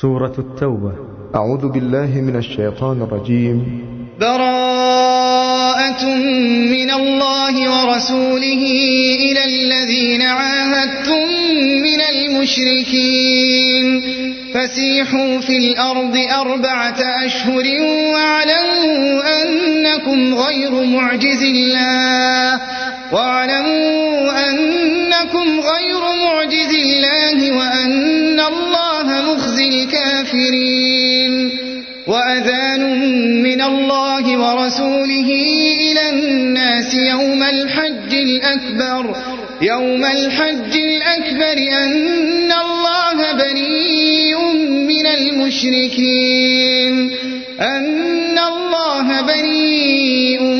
سورة التوبة. أعوذ بالله من الشيطان الرجيم. براءة من الله ورسوله إلى الذين عاهدتم من المشركين. فسيحوا في الأرض أربعة أشهر واعلموا أنكم غير معجز الله. واعلموا أنكم غير معجز الله وأن الكافرين وأذان من الله ورسوله إلى الناس يوم الحج الأكبر. يوم الحج الأكبر أن الله بريء من المشركين. أن الله بريء من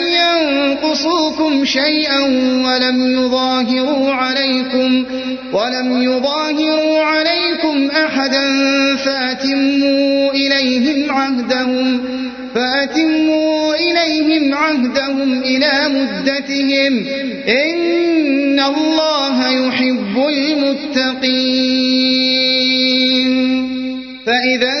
ينقصوكم شيئا ولم يظاهروا عليكم ولم يظاهروا عليكم أحدا فأتموا إليهم عهدهم فأتموا إليهم عهدهم إلى مدتهم إن الله يحب المتقين فإذا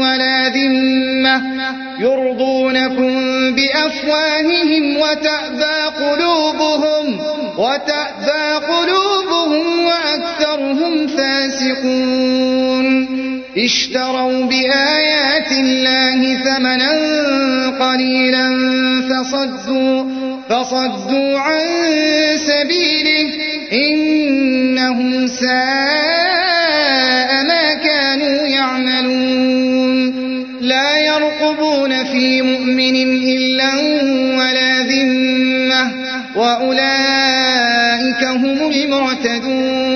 ولا ذمة يرضونكم بأفواههم وتأبى قلوبهم وتأبى قلوبهم وأكثرهم فاسقون. اشتروا بآيات الله ثمنا قليلا فصدوا فصدوا عن سبيله إنهم ساء في مؤمن إلا ولا ذمة وأولئك هم المعتدون.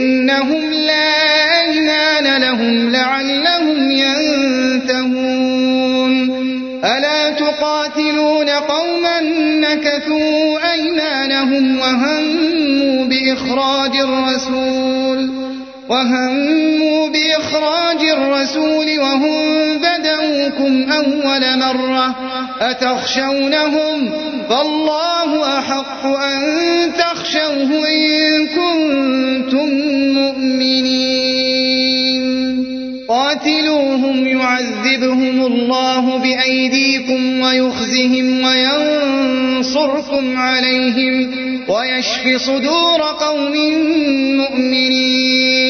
إنهم لا أيمان لهم لعلهم ينتهون. ألا تقاتلون قوما نكثوا أيمانهم وهموا بإخراج الرسول وهموا بإخراج الرسول وهم بدأوكم أول مرة. أتخشونهم فالله أحق أن تخشوه إن كنتم مؤمنين. قاتلوهم يعذبهم الله بأيديكم ويخزهم وينصركم عليهم ويشف صدور قوم مؤمنين.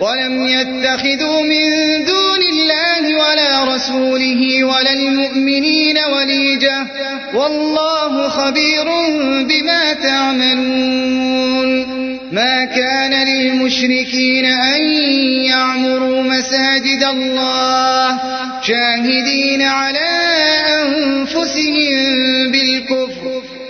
ولم يتخذوا من دون الله ولا رسوله ولا المؤمنين وليجة. والله خبير بما تعملون. ما كان للمشركين أن يعمروا مساجد الله شاهدين على أنفسهم بالكفر.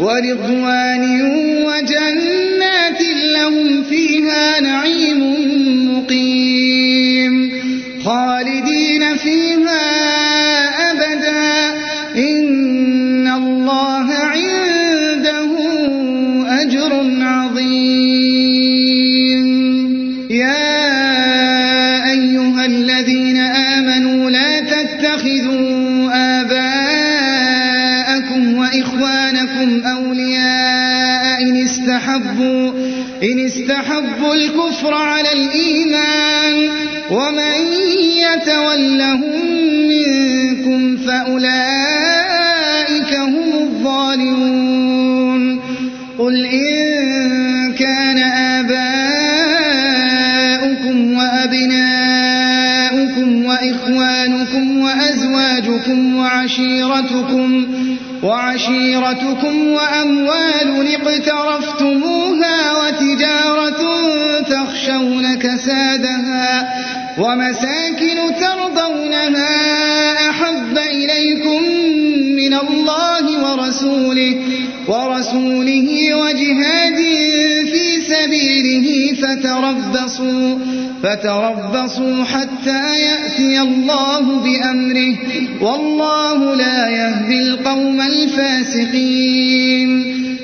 ورضوان وجنات لهم فيها نعيم مقيم. خالدين فيها أبدا. إن الله عنده أجر عظيم. يا أيها الذين آمنوا لا تتخذوا وإخوانكم أولياء إن استحبوا إن استحبوا الكفر على الإيمان. ومن يتولهم منكم فأولئك هم الظالمون. قل إن كان آباؤكم وأبناؤكم وإخوانكم وأزواجكم وعشيرتكم وعشيرتكم وأموال اقترفتموها وتجارة تخشون كسادها ومساكن ترضونها أحب إليكم من الله ورسوله ورسوله وجهاد في سبيله فتربصوا فتربصوا حتى يأتي الله بأمره. والله لا يهدي القوم الفاسقين.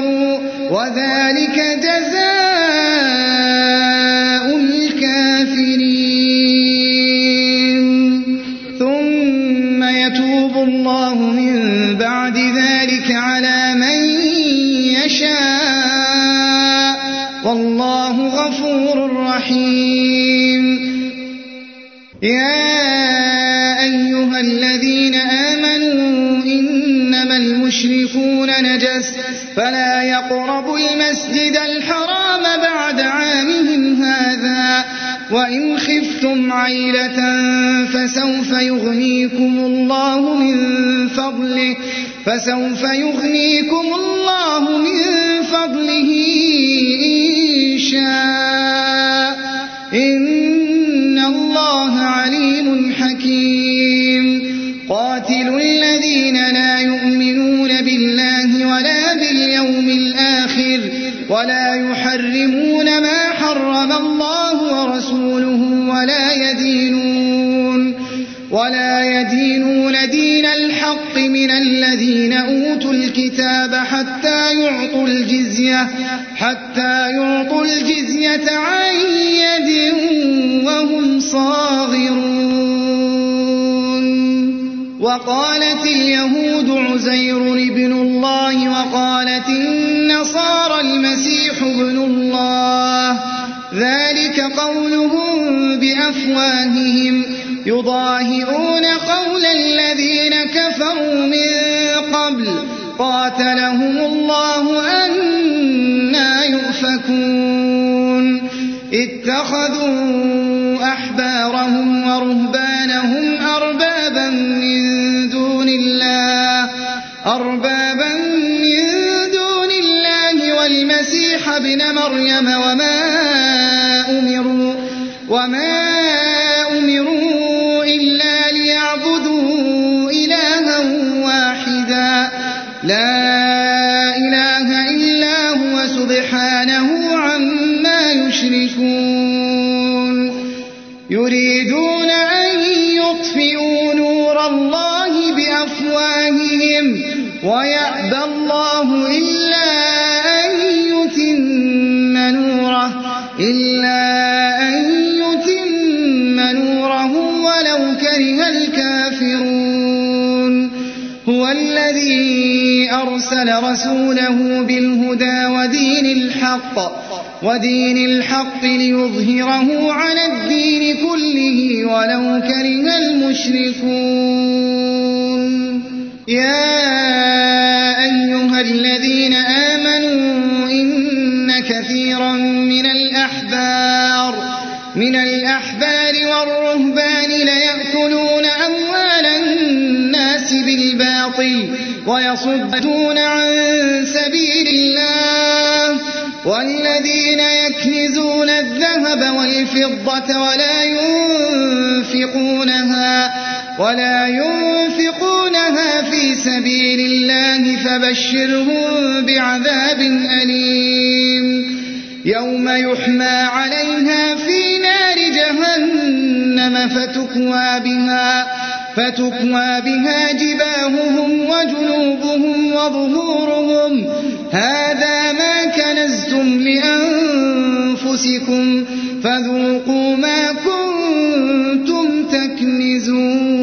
كفروا وذلك فلا يقربوا المسجد الحرام بعد عامهم هذا. وإن خفتم عيلة فسوف يغنيكم الله من فضله فسوف يغنيكم الله من فضله إن شاء. حرم الله ورسوله ولا يدينون ولا يدينون دين الحق من الذين أوتوا الكتاب حتى يعطوا الجزية حتى يعطوا الجزية عن يد وهم صاغرون. وقالت اليهود عزير ابن الله وقالت النصارى المسيح ابن الله ذلك قولهم بأفواههم. يضاهئون قول الذين كفروا من قبل. قاتلهم الله أنا يؤفكون. اتخذوا أحبارهم ورهبانهم أربابا من دون الله. أربابا الله والمسيح ابن مريم وما أمروا وما أمروا إلا ليعبدوا إلها واحدا. لا إله إلا هو سبحانه عما يشركون. يريدون أن يطفئوا نور الله بأفواههم ويأبى الله إلا إلا أن يتم نوره ولو كره الكافرون. هو الذي أرسل رسوله بالهدى ودين الحق ودين الحق ليظهره على الدين كله ولو كره المشركون. يا أيها الذين آمنوا إن كثيرا من الأحبار من الأحبار والرهبان ليأكلون أموال الناس بالباطل ويصدون عن سبيل الله والذين يكنزون الذهب والفضة ولا ينفقونها ولا ينفقونها في سبيل الله فبشرهم بعذاب أليم. يوم يحمى عليها في نار جهنم فتكوى بها. فتكوى بها جباههم وجنوبهم وظهورهم. هذا ما كنزتم لأنفسكم فذوقوا ما كنتم تكنزون.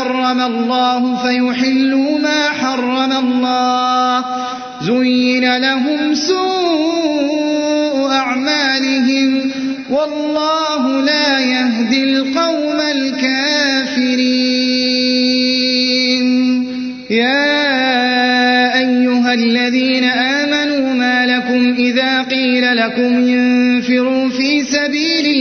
حرم الله فيحلوا ما حرم الله. زين لهم سوء أعمالهم. والله لا يهدي القوم الكافرين. يا أيها الذين آمنوا ما لكم إذا قيل لكم سبيل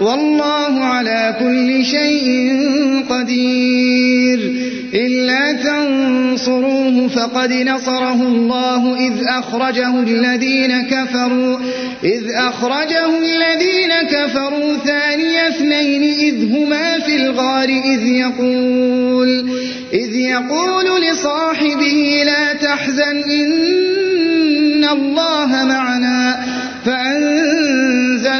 والله على كل شيء قدير. إلا تنصروه فقد نصره الله إذ أخرجه الذين كفروا إذ أخرجه الذين كفروا ثاني اثنين إذ هما في الغار إذ يقول إذ يقول لصاحبه لا تحزن إن الله معنا فأنزل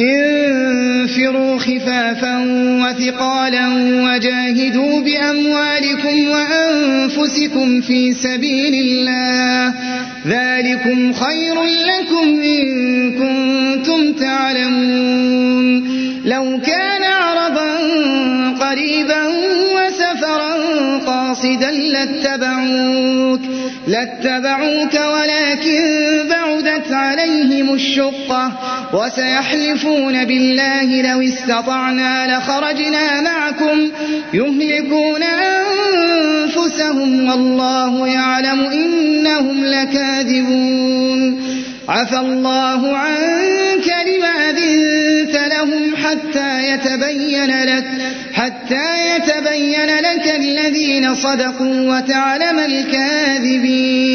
انفروا خفافا وثقالا وجاهدوا بأموالكم وأنفسكم في سبيل الله. ذلكم خير لكم إن كنتم تعلمون. لو كان عرضا قريبا وسفرا قاصدا لاتبعوك لاتبعوك ولكن عليهم الشقة وسيحلفون بالله لو استطعنا لخرجنا معكم يهلكون أنفسهم والله يعلم إنهم لكاذبون عفى الله عنك لما أذنت لهم حتى يتبين لك حتى يتبين لك الذين صدقوا وتعلم الكاذبين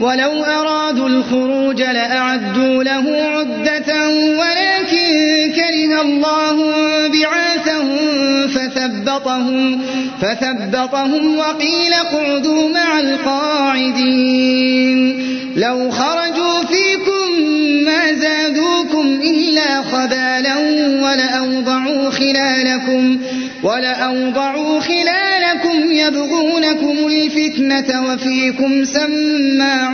ولو أرادوا الخروج لأعدوا له عدة ولكن كره الله بعاثهم فثبطهم, فثبطهم وقيل اقعدوا مع القاعدين لو خرجوا فيكم ما زادوكم إلا خبالا ولأوضعوا خلالكم ولأوضعوا خلالكم يبغونكم الفتنة وفيكم سماعون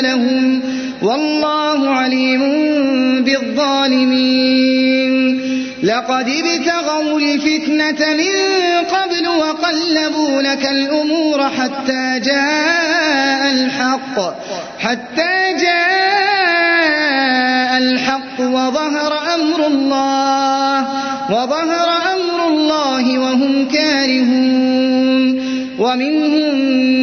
لهم والله عليم بالظالمين. لقد ابتغوا الفتنة من قبل وقلبوا لك الأمور حتى جاء الحق حتى جاء الحق وظهر أمر الله وظهر أمر الله وهم كارهون. ومنهم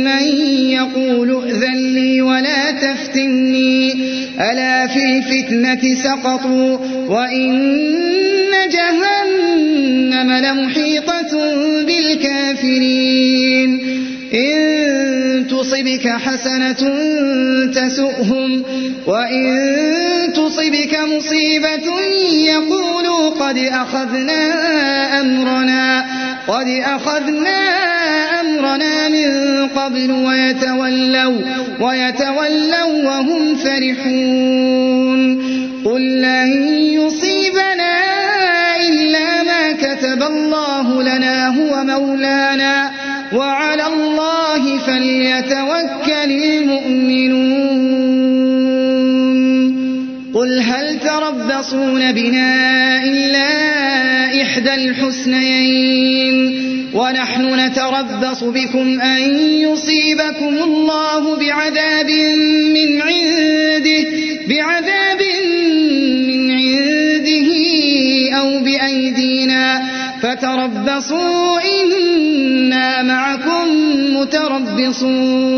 من يقول ائذن لي ولا تفتني. ألا في الفتنة سقطوا وإن جهنم لمحيطة بالكافرين. إن تصبك حسنة تسؤهم وإن تصبك مصيبة يقولوا قد أخذنا أمرنا قد أخذنا أمرنا من قبل ويتولوا ويتولوا وهم فرحون. قل لن يصيبنا إلا ما كتب الله لنا هو مولانا. وعلى الله فليتوكل المؤمنون. قل هل تربصون بنا إلا إحدى الحسنيين ونحن نتربص بكم أن يصيبكم الله بعذاب من عنده بعذاب من عنده أو بأيدينا. فتربصوا إنا معكم متربصون.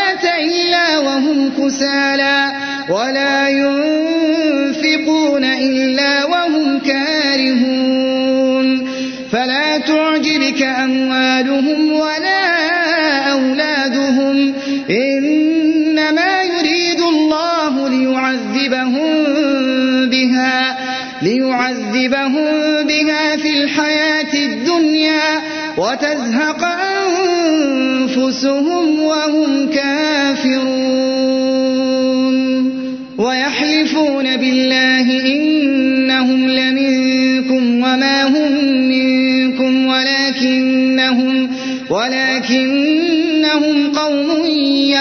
إلا وهم كسالى ولا ينفقون إلا وهم كارهون فلا تعجبك أموالهم ولا أولادهم إنما يريد الله ليعذبهم بها ليعذبهم بها في الحياة الدنيا وتزهق أنفسهم وهم كافرون ويحلفون بالله إنهم لمنكم وما هم منكم ولكنهم ولكنهم قوم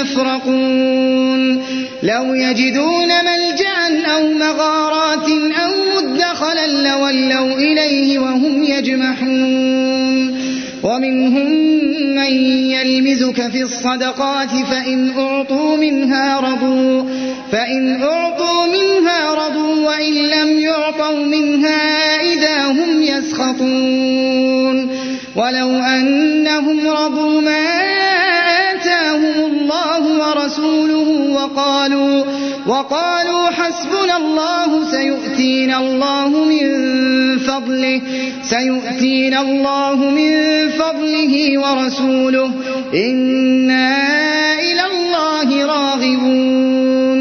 يفرقون لو يجدون ملجأ أو مغارات أو مدخلا لولوا إليه وهم يجمحون ومنهم من يلمزك في الصدقات فإن أعطوا منها رضوا فإن أعطوا منها رضوا وإن لم يعطوا منها إذا هم يسخطون. ولو أنهم رضوا ما الله ورسوله وقالوا وقالوا حسبنا الله سيؤتينا الله من فضله سيؤتينا الله من فضله ورسوله إنا إلى الله راغبون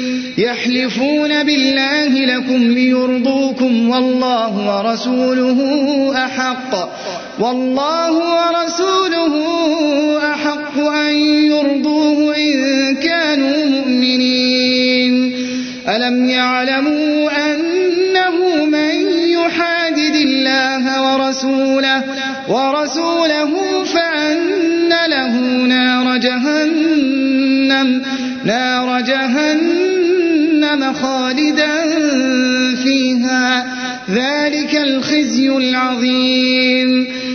يحلفون بالله لكم ليرضوكم والله ورسوله أحق والله ورسوله أحق أن يرضوه إن كانوا مؤمنين. ألم يعلموا أنه من يحادد الله ورسوله ورسوله فأن له نار جهنم نار جهنم خالدا فيها ذلك الخزي العظيم.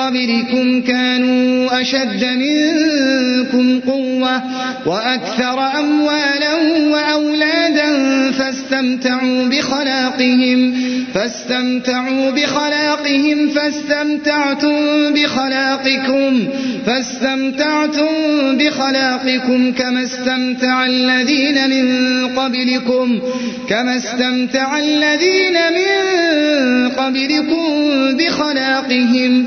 قبلكم كانوا أشد منكم قوة وأكثر أموالا وأولادا فاستمتعوا بخلاقهم فاستمتعوا بخلاقهم فاستمتعتم بخلاقكم فاستمتعتم بخلاقكم كما استمتع الذين من قبلكم كما استمتع الذين من قبلكم بخلاقهم.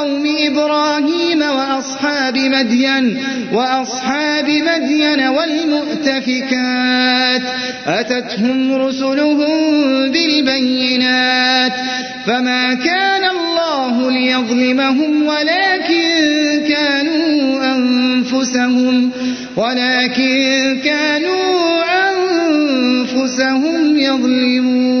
وقوم إبراهيم وأصحاب مدين وأصحاب مدين والمؤتفكات أتتهم رسلهم بالبينات فما كان الله ليظلمهم ولكن كانوا أنفسهم ولكن كانوا أنفسهم يظلمون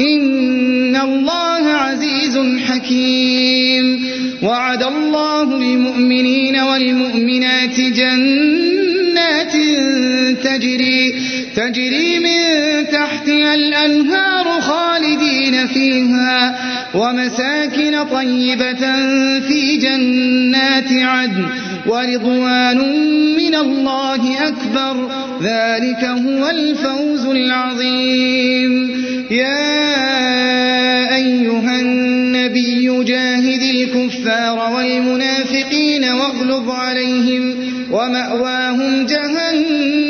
إن الله عزيز حكيم. وعد الله المؤمنين والمؤمنات جنات تجري تجري من تحتها الأنهار خالدين فيها ومساكن طيبة في جنات عدن. ورضوان من الله أكبر. ذلك هو الفوز العظيم. يا أيها النبي جاهد الكفار والمنافقين واغلظ عليهم ومأواهم جهنم.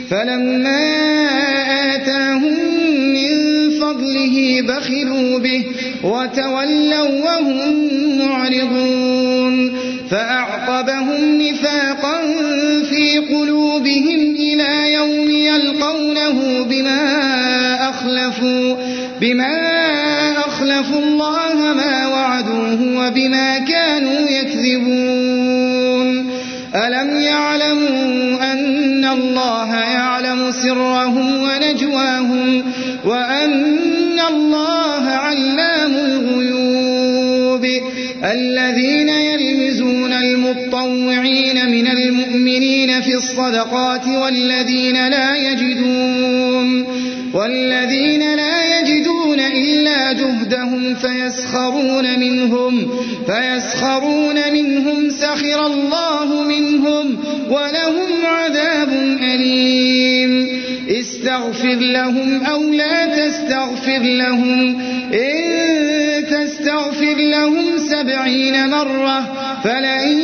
فلما آتاهم من فضله بخلوا به وتولوا وهم معرضون فأعقبهم نفاقا في قلوبهم إلى يوم يلقونه بما أخلفوا بما أخلفوا الله ما وعدوه وبما كانوا يكذبون. ألم يعلموا أن الله سرهم ونجواهم وأن الله علام الغيوب. الذين يلمزون المطوعين من المؤمنين في الصدقات والذين لا يجدون والذين لا يجدون إلا جهدهم فيسخرون منهم فيسخرون منهم سخر الله منهم ولهم عذاب أليم. استغفر لهم أو لا تستغفر لهم. إن تستغفر لهم سبعين مرة فلن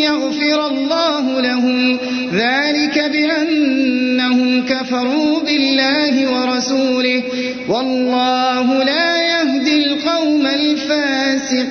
يغفر الله لهم. ذلك بأنهم كفروا بالله ورسوله. والله لا يهدي القوم الفاسقين.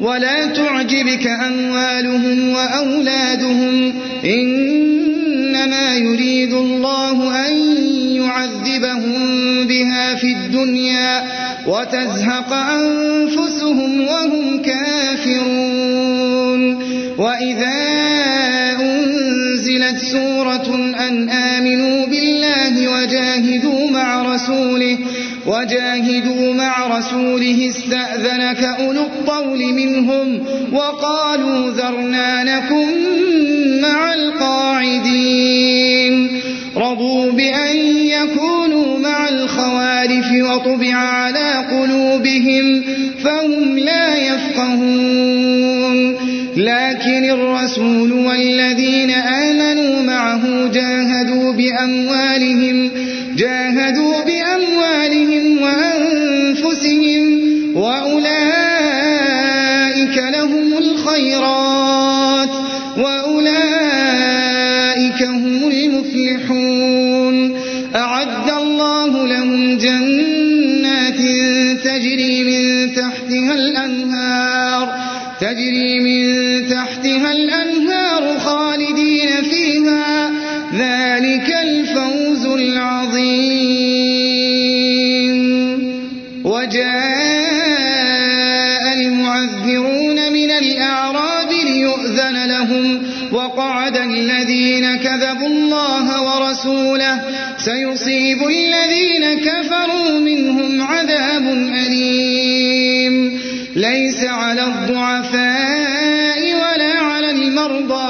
ولا تعجبك أموالهم وأولادهم إنما يريد الله أن يعذبهم بها في الدنيا وتزهق أنفسهم وهم كافرون. وإذا أنزلت سورة أن آمنوا بالله وجاهدوا مع رسوله وجاهدوا مع رسوله استأذنك أولو الطول منهم وقالوا ذرنا نكن مع القاعدين. رضوا بأن يكونوا مع الخوالف وطبع على قلوبهم فهم لا يفقهون. لكن الرسول والذين آمنوا معه جاهدوا بأموالهم جاهدوا بأموالهم وأنفسهم ليس على الضعفاء ولا على المرضى.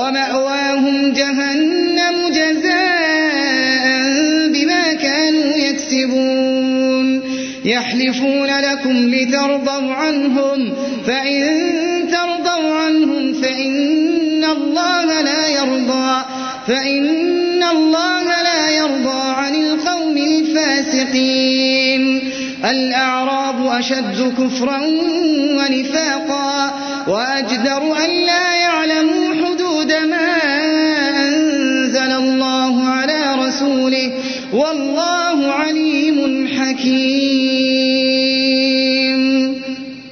ومأواهم جهنم جزاء بما كانوا يكسبون. يحلفون لكم لترضوا عنهم فإن ترضوا عنهم فإن الله لا يرضى فإن الله لا يرضى عن القوم الفاسقين. الأعراب أشد كفرا ونفاقا وأجدر أن لا والله عليم حكيم.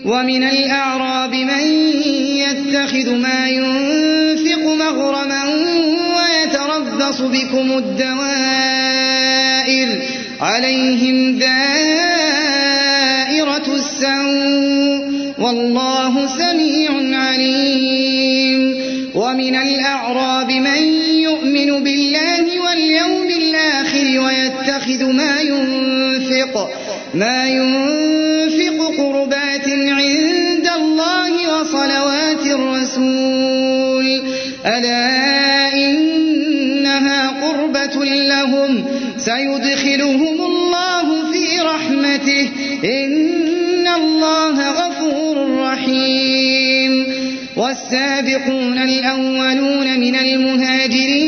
ومن الأعراب من يتخذ ما ينفق مغرما ويتربص بكم الدوائر عليهم دائرة السوء. والله سميع عليم. ومن الأعراب من يؤمن بالله الآخر ويتخذ ما ينفق ما ينفق قربات عند الله وصلوات الرسول. ألا إنها قربة لهم سيدخلهم الله في رحمته. إن الله غفور رحيم. والسابقون الأولون من المهاجرين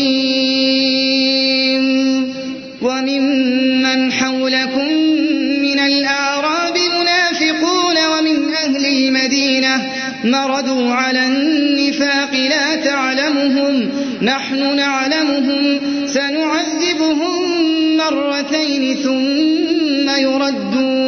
مردوا على النفاق لا تعلمهم نحن نعلمهم سنعذبهم مرتين ثم يردون.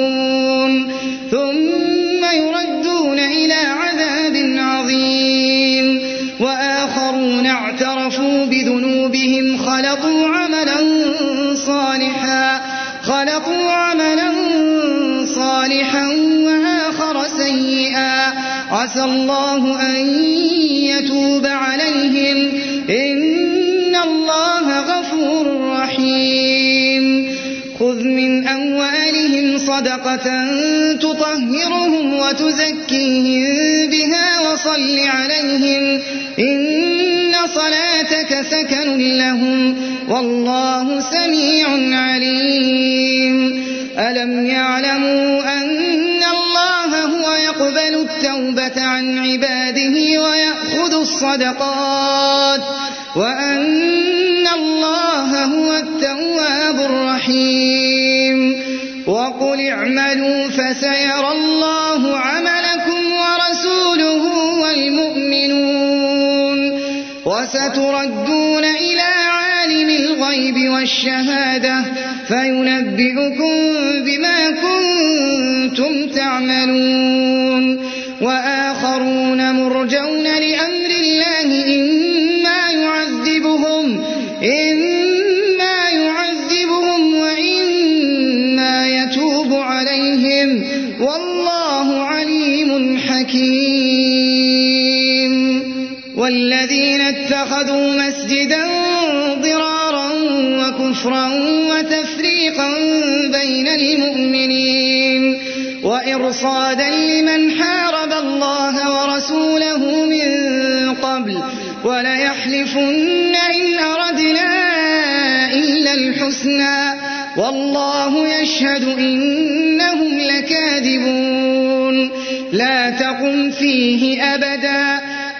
عسى الله أن يتوب عليهم. إن الله غفور رحيم. خذ من أموالهم صدقة تطهرهم وتزكيهم بها وصل عليهم. إن صلاتك سكن لهم. والله سميع عليم. ألم يعلموا أن يقبل التوبة عن عباده ويأخذ الصدقات وأن الله هو التواب الرحيم. وقل اعملوا فسيرى الله عملكم ورسوله والمؤمنون. وستردون إلى عالم الغيب والشهادة فينبئكم بما كنتم تعملون. وآخرون مرجون لأمر الله إما يعذبهم إما يعذبهم وإما يتوب عليهم. والله عليم حكيم. والذين اتخذوا مسجدا وكفرا وتفريقا بين المؤمنين وإرصادا لمن حارب الله ورسوله من قبل وليحلفن إن أردنا إلا الحسنى والله يشهد إنهم لكاذبون لا تقم فيه أبدا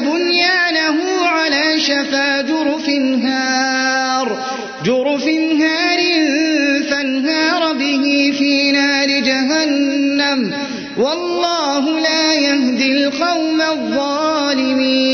بنيانه على شفا جرف هار جرف هار فانهار به في نار جهنم. والله لا يهدي القوم الظالمين.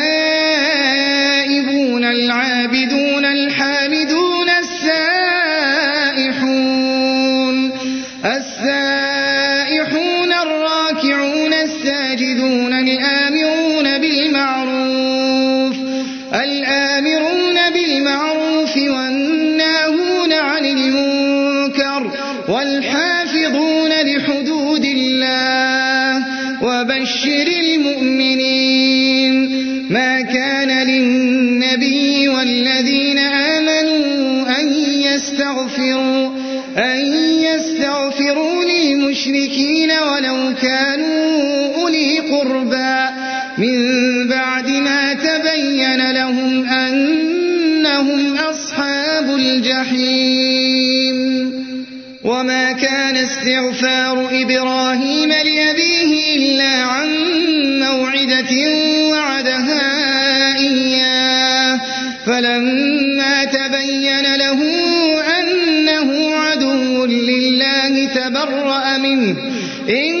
وعدها إياه. فلما تبين له أنه عدو لله تبرأ منه. إن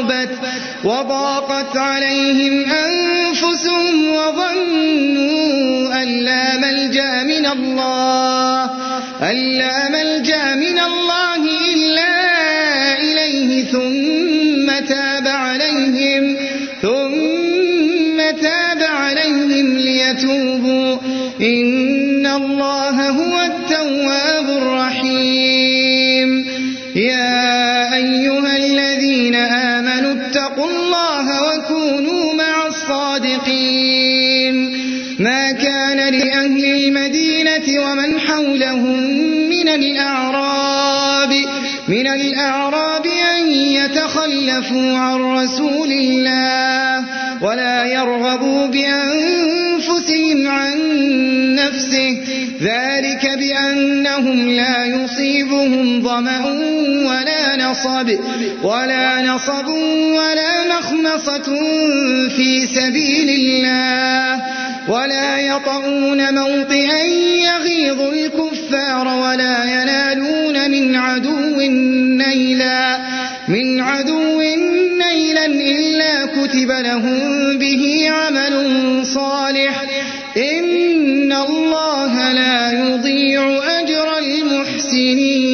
وضاقت عليهم أنفسهم وظنوا أن لا ملجأ من الله أن لا ملجأ من الله إلا إليه ثم تاب عليهم ثم تاب عليهم ليتوبوا. إن لأهل المدينة ومن حولهم من الأعراب من الأعراب أن يتخلفوا عن رسول الله ولا يرغبوا بأنفسهم عن نفسه. ذلك بأنهم لا يصيبهم ظمأ ولا نصب ولا نصب ولا مخمصة في سبيل الله. ولا يطؤون موطئا يغيظ الكفار ولا ينالون من عدو نيلا من عدو نيلا إلا كتب لهم به عمل صالح. إن الله لا يضيع أجر المحسنين.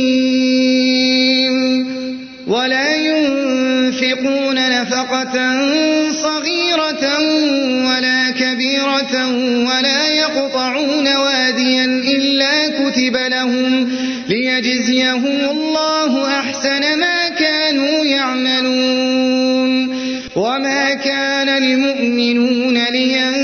ولا ينفقون نفقة صغيرة ولا كبيرة ولا يقطعون واديا إلا كتب لهم ليجزيهم الله أحسن ما كانوا يعملون. وما كان المؤمنون لينفروا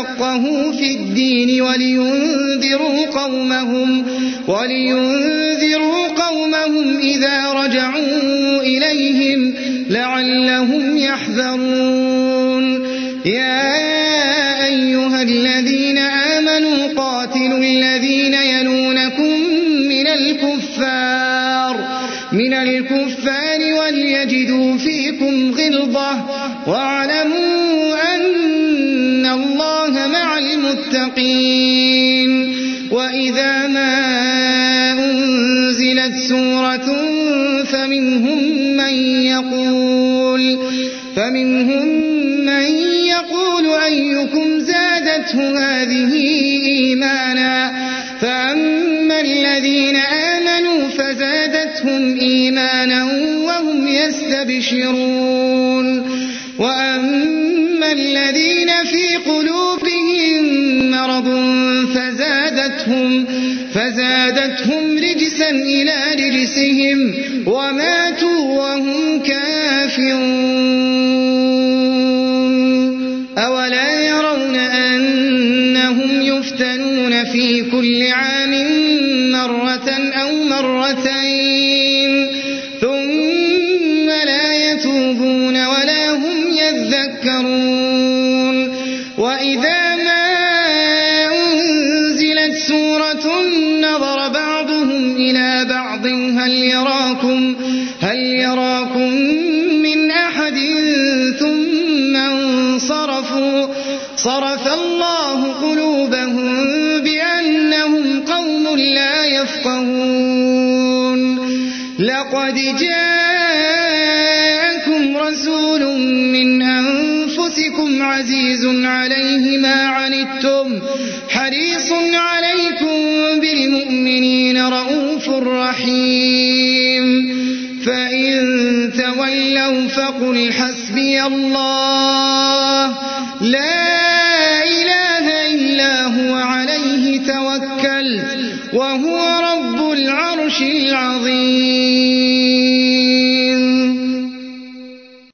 ليتفقهوا في الدين ولينذروا قومهم ولينذروا قومهم إذا رجعوا إليهم لعلهم يحذرون. يا أيها الذين آمنوا قاتلوا الذين يلونكم من الكفار من الكفار وليجدوا فيكم غلظة واعلموا فمنهم من يقول أيكم زادته هذه إيمانا فأما الذين آمنوا فزادتهم إيمانا وهم يستبشرون وأما الذين في قلوبهم مرض فزادتهم فزادتهم رجسا إلى رجسهم وماتوا وهم كافرون كل عام عزيز عليه ما عنتم حريص عليكم بالمؤمنين رؤوف رحيم. فإن تولوا فقل حسبي الله لا